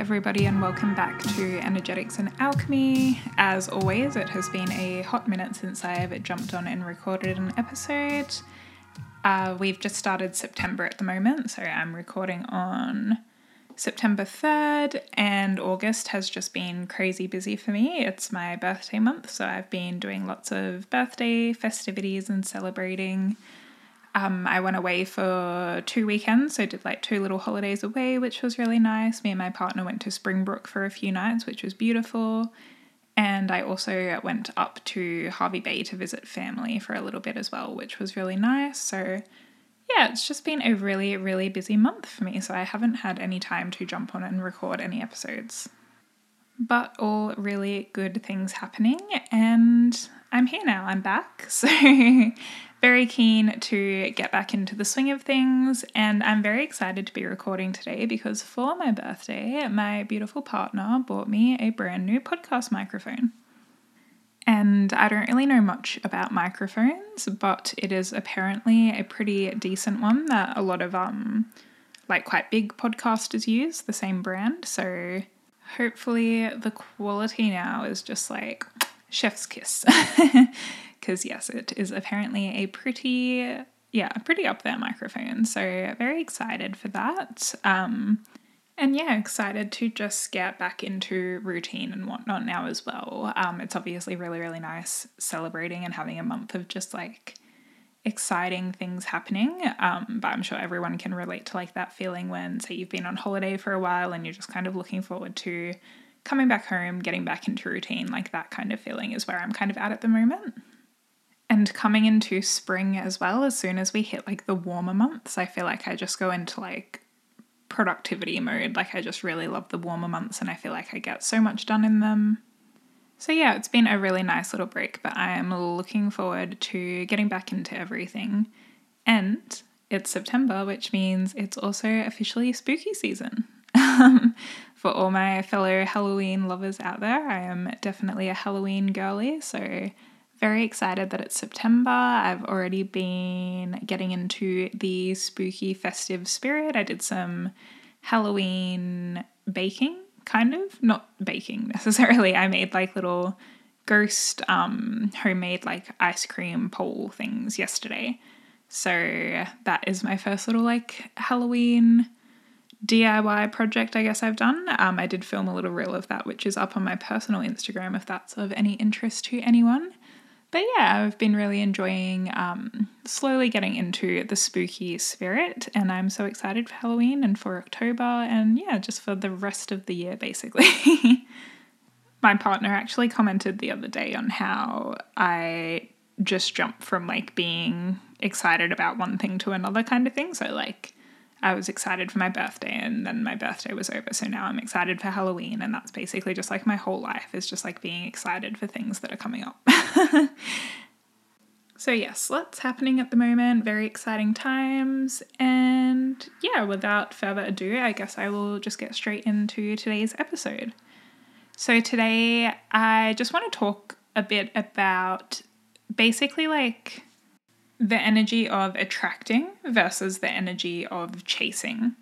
Everybody, and welcome back to Energetics and Alchemy. As always, it has been a hot minute since I've jumped on and recorded an episode. Uh, we've just started September at the moment, so I'm recording on September 3rd, and August has just been crazy busy for me. It's my birthday month, so I've been doing lots of birthday festivities and celebrating. Um, I went away for two weekends, so did like two little holidays away, which was really nice. Me and my partner went to Springbrook for a few nights, which was beautiful. And I also went up to Hervey Bay to visit family for a little bit as well, which was really nice. So, yeah, it's just been a really, really busy month for me. So, I haven't had any time to jump on and record any episodes. But all really good things happening, and I'm here now. I'm back. So, very keen to get back into the swing of things, and I'm very excited to be recording today because for my birthday, my beautiful partner bought me a brand new podcast microphone. And I don't really know much about microphones, but it is apparently a pretty decent one that a lot of um like quite big podcasters use, the same brand. So hopefully the quality now is just like chef's kiss. because yes, it is apparently a pretty yeah, pretty up there microphone. So very excited for that. Um, and yeah, excited to just get back into routine and whatnot now as well. Um, it's obviously really, really nice celebrating and having a month of just like exciting things happening. Um, but I'm sure everyone can relate to like that feeling when, say, you've been on holiday for a while and you're just kind of looking forward to coming back home, getting back into routine. Like that kind of feeling is where I'm kind of at at the moment. And coming into spring as well as soon as we hit like the warmer months i feel like i just go into like productivity mode. Like i just really love the warmer months and i feel like i get so much done in them. So yeah it's been a really nice little break but i am looking forward to getting back into everything. And it's september which means it's also officially spooky season um, for all my fellow halloween lovers out there i am definitely a halloween girly so very excited that it's September. I've already been getting into the spooky festive spirit. I did some Halloween baking, kind of, not baking necessarily. I made like little ghost um homemade like ice cream pole things yesterday. So that is my first little like Halloween DIY project I guess I've done. Um, I did film a little reel of that, which is up on my personal Instagram if that's of any interest to anyone but yeah, I've been really enjoying um, slowly getting into the spooky spirit, and I'm so excited for Halloween and for October, and yeah, just for the rest of the year basically. My partner actually commented the other day on how I just jump from like being excited about one thing to another kind of thing. So, like, I was excited for my birthday and then my birthday was over. So now I'm excited for Halloween. And that's basically just like my whole life is just like being excited for things that are coming up. so, yes, lots happening at the moment, very exciting times. And yeah, without further ado, I guess I will just get straight into today's episode. So, today I just want to talk a bit about basically like the energy of attracting versus the energy of chasing.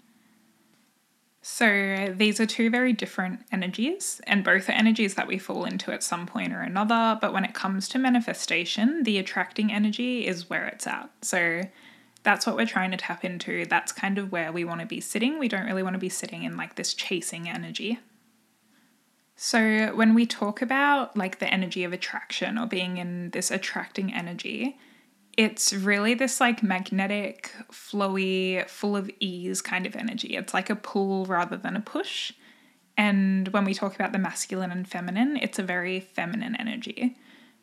So, these are two very different energies, and both are energies that we fall into at some point or another. But when it comes to manifestation, the attracting energy is where it's at. So, that's what we're trying to tap into. That's kind of where we want to be sitting. We don't really want to be sitting in like this chasing energy. So, when we talk about like the energy of attraction or being in this attracting energy, it's really this like magnetic, flowy, full of ease kind of energy. It's like a pull rather than a push. And when we talk about the masculine and feminine, it's a very feminine energy.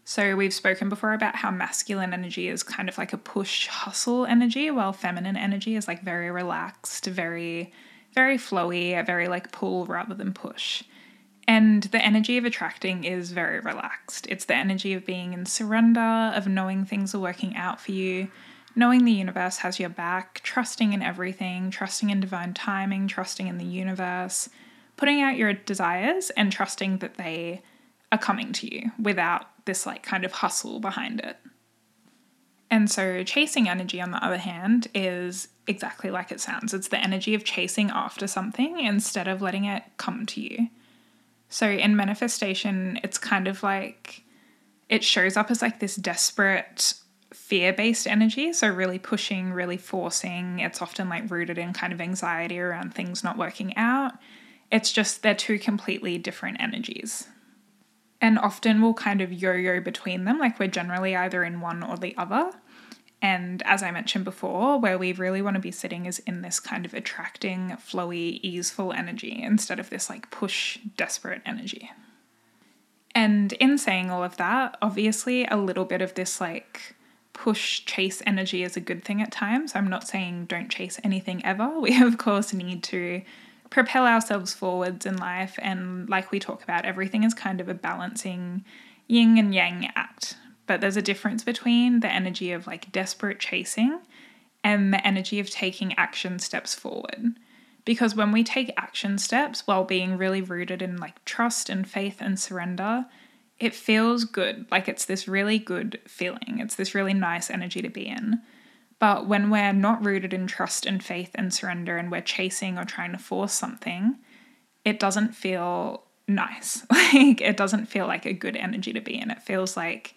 So we've spoken before about how masculine energy is kind of like a push hustle energy, while feminine energy is like very relaxed, very, very flowy, a very like pull rather than push. And the energy of attracting is very relaxed. It's the energy of being in surrender, of knowing things are working out for you, knowing the universe has your back, trusting in everything, trusting in divine timing, trusting in the universe, putting out your desires and trusting that they are coming to you without this like kind of hustle behind it. And so, chasing energy, on the other hand, is exactly like it sounds. It's the energy of chasing after something instead of letting it come to you. So, in manifestation, it's kind of like it shows up as like this desperate fear based energy. So, really pushing, really forcing. It's often like rooted in kind of anxiety around things not working out. It's just they're two completely different energies. And often we'll kind of yo yo between them, like we're generally either in one or the other. And as I mentioned before, where we really want to be sitting is in this kind of attracting, flowy, easeful energy instead of this like push, desperate energy. And in saying all of that, obviously a little bit of this like push, chase energy is a good thing at times. I'm not saying don't chase anything ever. We, of course, need to propel ourselves forwards in life. And like we talk about, everything is kind of a balancing yin and yang act. But there's a difference between the energy of like desperate chasing and the energy of taking action steps forward. Because when we take action steps while being really rooted in like trust and faith and surrender, it feels good. Like it's this really good feeling. It's this really nice energy to be in. But when we're not rooted in trust and faith and surrender and we're chasing or trying to force something, it doesn't feel nice. Like it doesn't feel like a good energy to be in. It feels like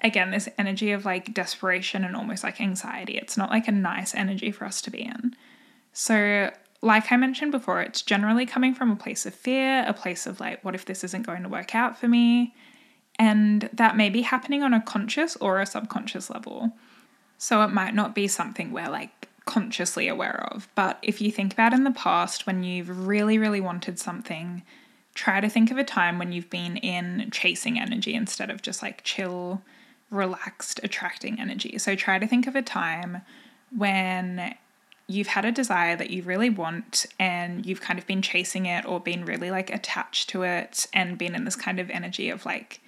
again this energy of like desperation and almost like anxiety. It's not like a nice energy for us to be in. So like I mentioned before, it's generally coming from a place of fear, a place of like, what if this isn't going to work out for me? And that may be happening on a conscious or a subconscious level. So it might not be something we're like consciously aware of. But if you think about in the past when you've really, really wanted something, try to think of a time when you've been in chasing energy instead of just like chill, relaxed, attracting energy. So try to think of a time when you've had a desire that you really want and you've kind of been chasing it or been really like attached to it and been in this kind of energy of like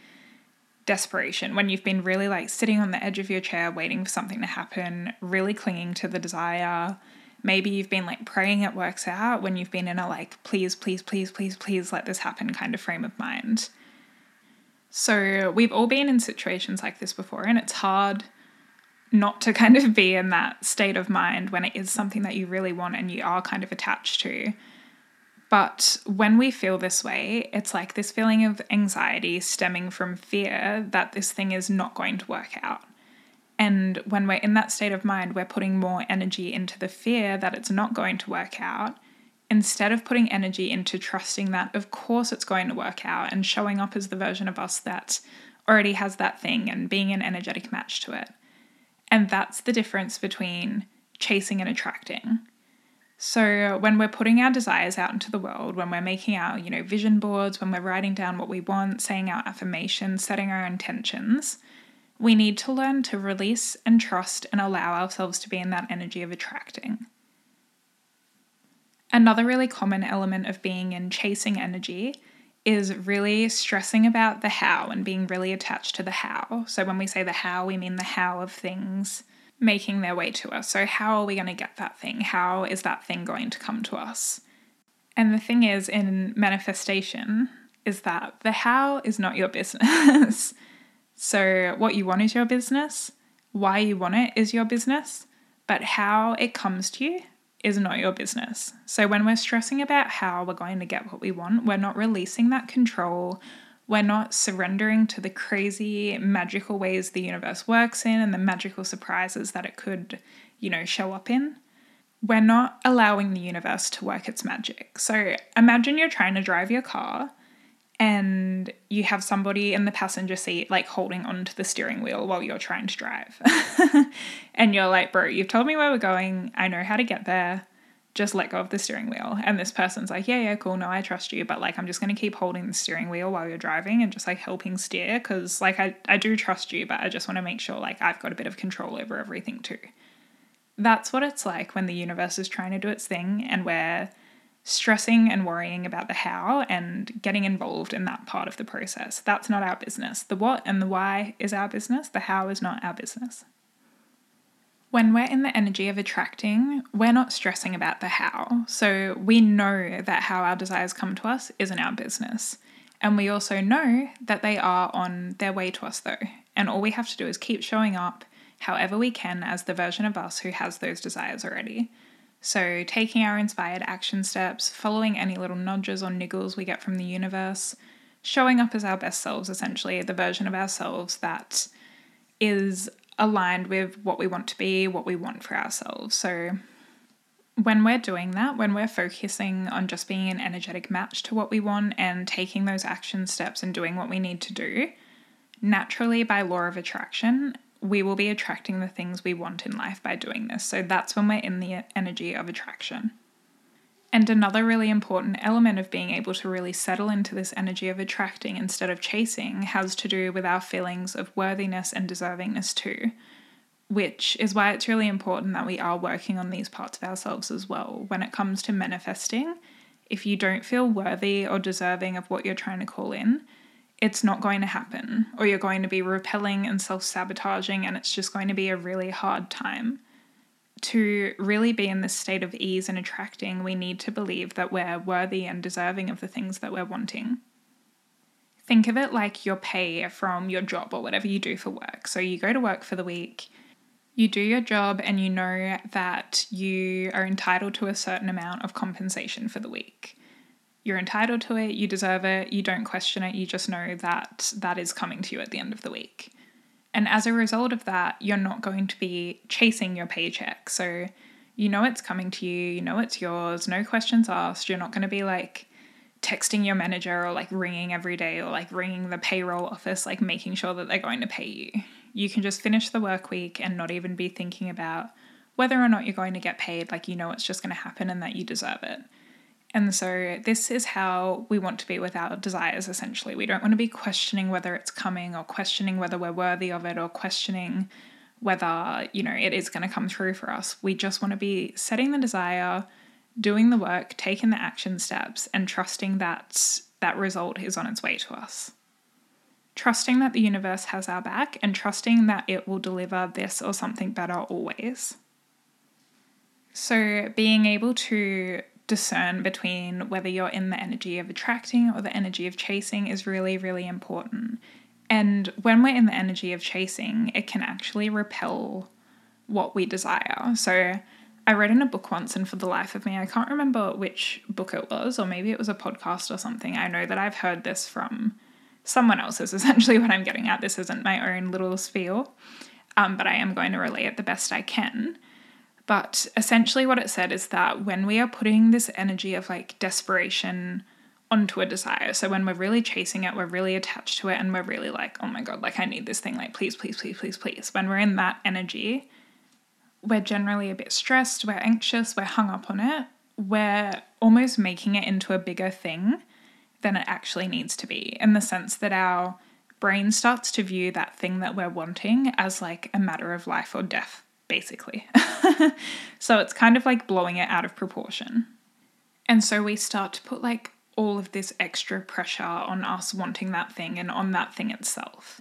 desperation when you've been really like sitting on the edge of your chair waiting for something to happen, really clinging to the desire. Maybe you've been like praying it works out when you've been in a like, please, please, please, please, please let this happen kind of frame of mind. So we've all been in situations like this before, and it's hard not to kind of be in that state of mind when it is something that you really want and you are kind of attached to. But when we feel this way, it's like this feeling of anxiety stemming from fear that this thing is not going to work out. And when we're in that state of mind, we're putting more energy into the fear that it's not going to work out instead of putting energy into trusting that, of course, it's going to work out and showing up as the version of us that already has that thing and being an energetic match to it. And that's the difference between chasing and attracting. So when we're putting our desires out into the world, when we're making our, you know, vision boards, when we're writing down what we want, saying our affirmations, setting our intentions, we need to learn to release and trust and allow ourselves to be in that energy of attracting. Another really common element of being in chasing energy is really stressing about the how and being really attached to the how. So, when we say the how, we mean the how of things making their way to us. So, how are we going to get that thing? How is that thing going to come to us? And the thing is, in manifestation, is that the how is not your business. so, what you want is your business, why you want it is your business, but how it comes to you is not your business. So, when we're stressing about how we're going to get what we want, we're not releasing that control. We're not surrendering to the crazy, magical ways the universe works in and the magical surprises that it could, you know, show up in. We're not allowing the universe to work its magic. So, imagine you're trying to drive your car and you have somebody in the passenger seat like holding onto the steering wheel while you're trying to drive. and you're like, bro, you've told me where we're going. I know how to get there. Just let go of the steering wheel. And this person's like, yeah, yeah, cool. No, I trust you. But like, I'm just going to keep holding the steering wheel while you're driving and just like helping steer because like I, I do trust you, but I just want to make sure like I've got a bit of control over everything too. That's what it's like when the universe is trying to do its thing and we're stressing and worrying about the how and getting involved in that part of the process. That's not our business. The what and the why is our business, the how is not our business. When we're in the energy of attracting, we're not stressing about the how. So we know that how our desires come to us isn't our business. And we also know that they are on their way to us, though. And all we have to do is keep showing up, however we can as the version of us who has those desires already. So, taking our inspired action steps, following any little nudges or niggles we get from the universe, showing up as our best selves, essentially, the version of ourselves that is aligned with what we want to be, what we want for ourselves. So, when we're doing that, when we're focusing on just being an energetic match to what we want and taking those action steps and doing what we need to do, naturally, by law of attraction, we will be attracting the things we want in life by doing this. So that's when we're in the energy of attraction. And another really important element of being able to really settle into this energy of attracting instead of chasing has to do with our feelings of worthiness and deservingness too, which is why it's really important that we are working on these parts of ourselves as well. When it comes to manifesting, if you don't feel worthy or deserving of what you're trying to call in, it's not going to happen, or you're going to be repelling and self sabotaging, and it's just going to be a really hard time. To really be in this state of ease and attracting, we need to believe that we're worthy and deserving of the things that we're wanting. Think of it like your pay from your job or whatever you do for work. So you go to work for the week, you do your job, and you know that you are entitled to a certain amount of compensation for the week you're entitled to it, you deserve it, you don't question it, you just know that that is coming to you at the end of the week. And as a result of that, you're not going to be chasing your paycheck. So you know it's coming to you, you know it's yours, no questions asked. You're not going to be like texting your manager or like ringing every day or like ringing the payroll office, like making sure that they're going to pay you. You can just finish the work week and not even be thinking about whether or not you're going to get paid. Like you know it's just going to happen and that you deserve it. And so, this is how we want to be with our desires essentially. We don't want to be questioning whether it's coming or questioning whether we're worthy of it or questioning whether, you know, it is going to come through for us. We just want to be setting the desire, doing the work, taking the action steps, and trusting that that result is on its way to us. Trusting that the universe has our back and trusting that it will deliver this or something better always. So, being able to discern between whether you're in the energy of attracting or the energy of chasing is really, really important. And when we're in the energy of chasing, it can actually repel what we desire. So I read in a book once, and for the life of me, I can't remember which book it was, or maybe it was a podcast or something. I know that I've heard this from someone else, is essentially what I'm getting at. This isn't my own little spiel, um, but I am going to relay it the best I can. But essentially, what it said is that when we are putting this energy of like desperation onto a desire, so when we're really chasing it, we're really attached to it, and we're really like, oh my God, like I need this thing, like please, please, please, please, please. When we're in that energy, we're generally a bit stressed, we're anxious, we're hung up on it, we're almost making it into a bigger thing than it actually needs to be, in the sense that our brain starts to view that thing that we're wanting as like a matter of life or death basically. so it's kind of like blowing it out of proportion. And so we start to put like all of this extra pressure on us wanting that thing and on that thing itself.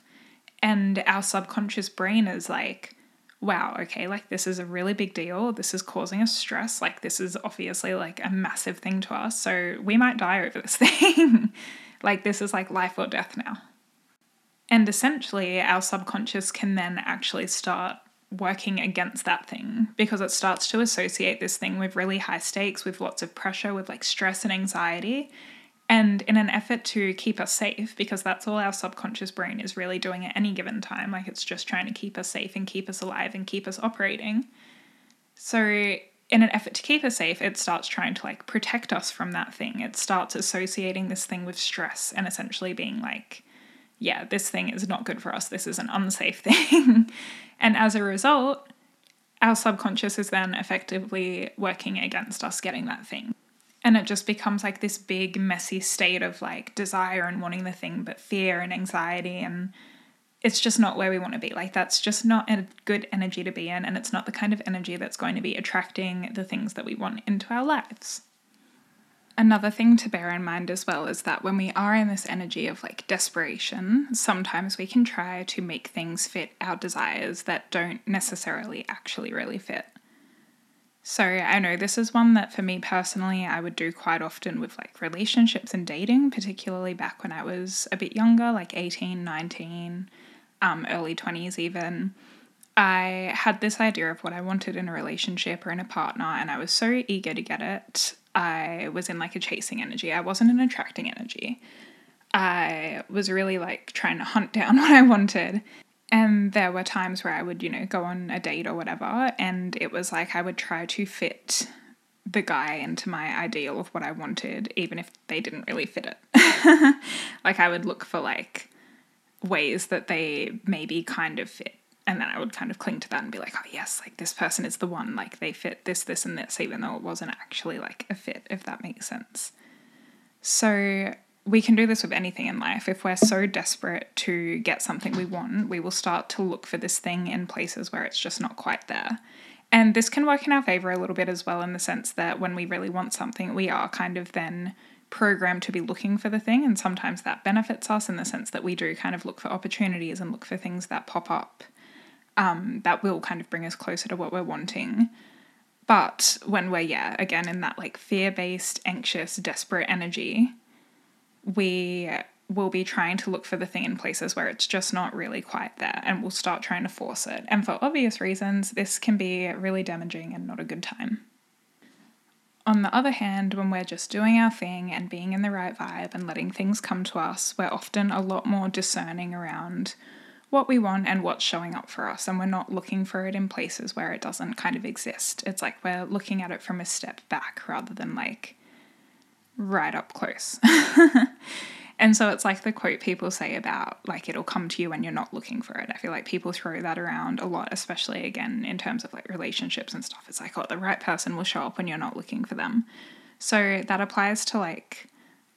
And our subconscious brain is like, wow, okay, like this is a really big deal. This is causing us stress. Like, this is obviously like a massive thing to us. So we might die over this thing. like, this is like life or death now. And essentially, our subconscious can then actually start working against that thing because it starts to associate this thing with really high stakes, with lots of pressure, with like stress and anxiety. And in an effort to keep us safe, because that's all our subconscious brain is really doing at any given time, like it's just trying to keep us safe and keep us alive and keep us operating. So, in an effort to keep us safe, it starts trying to like protect us from that thing. It starts associating this thing with stress and essentially being like, yeah, this thing is not good for us. This is an unsafe thing. and as a result, our subconscious is then effectively working against us getting that thing. And it just becomes like this big, messy state of like desire and wanting the thing, but fear and anxiety. And it's just not where we want to be. Like, that's just not a good energy to be in. And it's not the kind of energy that's going to be attracting the things that we want into our lives. Another thing to bear in mind as well is that when we are in this energy of like desperation, sometimes we can try to make things fit our desires that don't necessarily actually really fit. So I know this is one that for me personally I would do quite often with like relationships and dating, particularly back when I was a bit younger, like 18, 19, um, early 20s even. I had this idea of what I wanted in a relationship or in a partner, and I was so eager to get it. I was in like a chasing energy. I wasn't an attracting energy. I was really like trying to hunt down what I wanted. And there were times where I would, you know, go on a date or whatever, and it was like I would try to fit the guy into my ideal of what I wanted, even if they didn't really fit it. like I would look for like ways that they maybe kind of fit. And then I would kind of cling to that and be like, oh, yes, like this person is the one. Like they fit this, this, and this, even though it wasn't actually like a fit, if that makes sense. So we can do this with anything in life. If we're so desperate to get something we want, we will start to look for this thing in places where it's just not quite there. And this can work in our favor a little bit as well, in the sense that when we really want something, we are kind of then programmed to be looking for the thing. And sometimes that benefits us in the sense that we do kind of look for opportunities and look for things that pop up um, that will kind of bring us closer to what we're wanting. But when we're, yeah, again, in that like fear based, anxious, desperate energy, we will be trying to look for the thing in places where it's just not really quite there and we'll start trying to force it. And for obvious reasons, this can be really damaging and not a good time. On the other hand, when we're just doing our thing and being in the right vibe and letting things come to us, we're often a lot more discerning around what we want and what's showing up for us. And we're not looking for it in places where it doesn't kind of exist. It's like we're looking at it from a step back rather than like right up close. and so it's like the quote people say about like it'll come to you when you're not looking for it. I feel like people throw that around a lot, especially again in terms of like relationships and stuff. It's like, oh, the right person will show up when you're not looking for them. So that applies to like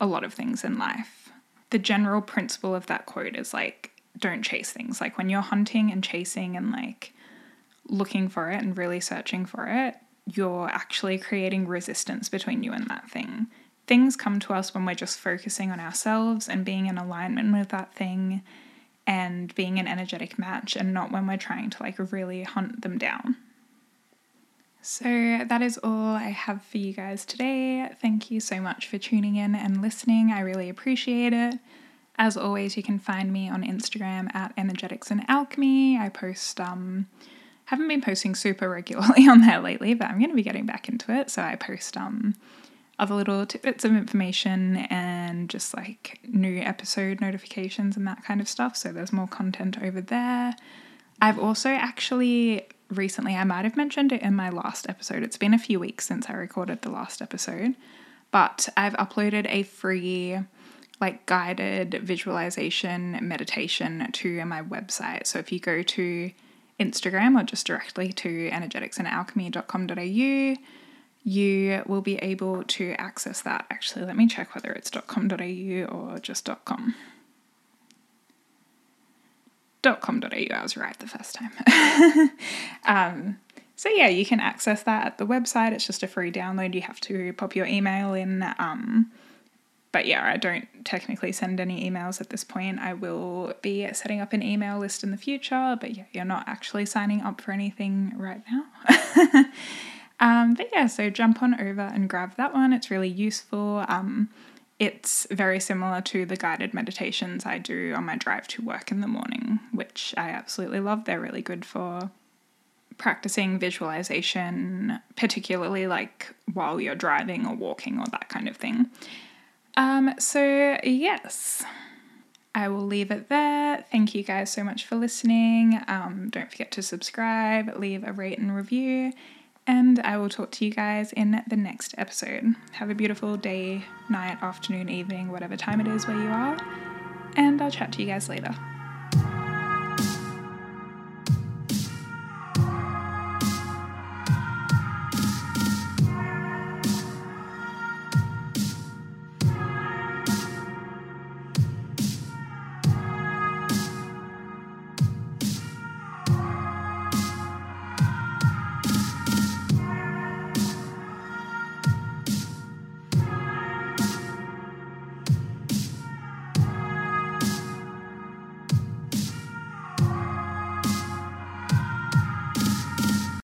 a lot of things in life. The general principle of that quote is like, don't chase things. Like when you're hunting and chasing and like looking for it and really searching for it, you're actually creating resistance between you and that thing things come to us when we're just focusing on ourselves and being in alignment with that thing and being an energetic match and not when we're trying to like really hunt them down. So that is all I have for you guys today. Thank you so much for tuning in and listening. I really appreciate it. As always, you can find me on Instagram at Energetics and Alchemy. I post um haven't been posting super regularly on there lately, but I'm going to be getting back into it. So I post um other little tidbits of information and just like new episode notifications and that kind of stuff. So there's more content over there. I've also actually recently, I might have mentioned it in my last episode. It's been a few weeks since I recorded the last episode, but I've uploaded a free like guided visualization meditation to my website. So if you go to Instagram or just directly to energeticsandalchemy.com.au, you will be able to access that. Actually, let me check whether it's .com.au or just .com. .com.au, I was right the first time. um, so yeah, you can access that at the website. It's just a free download. You have to pop your email in. Um, but yeah, I don't technically send any emails at this point. I will be setting up an email list in the future, but yeah, you're not actually signing up for anything right now. Um, but yeah, so jump on over and grab that one. It's really useful. Um, it's very similar to the guided meditations I do on my drive to work in the morning, which I absolutely love. They're really good for practicing visualization, particularly like while you're driving or walking or that kind of thing. Um, so, yes, I will leave it there. Thank you guys so much for listening. Um, don't forget to subscribe, leave a rate and review, and I will talk to you guys in the next episode. Have a beautiful day, night, afternoon, evening, whatever time it is where you are, and I'll chat to you guys later.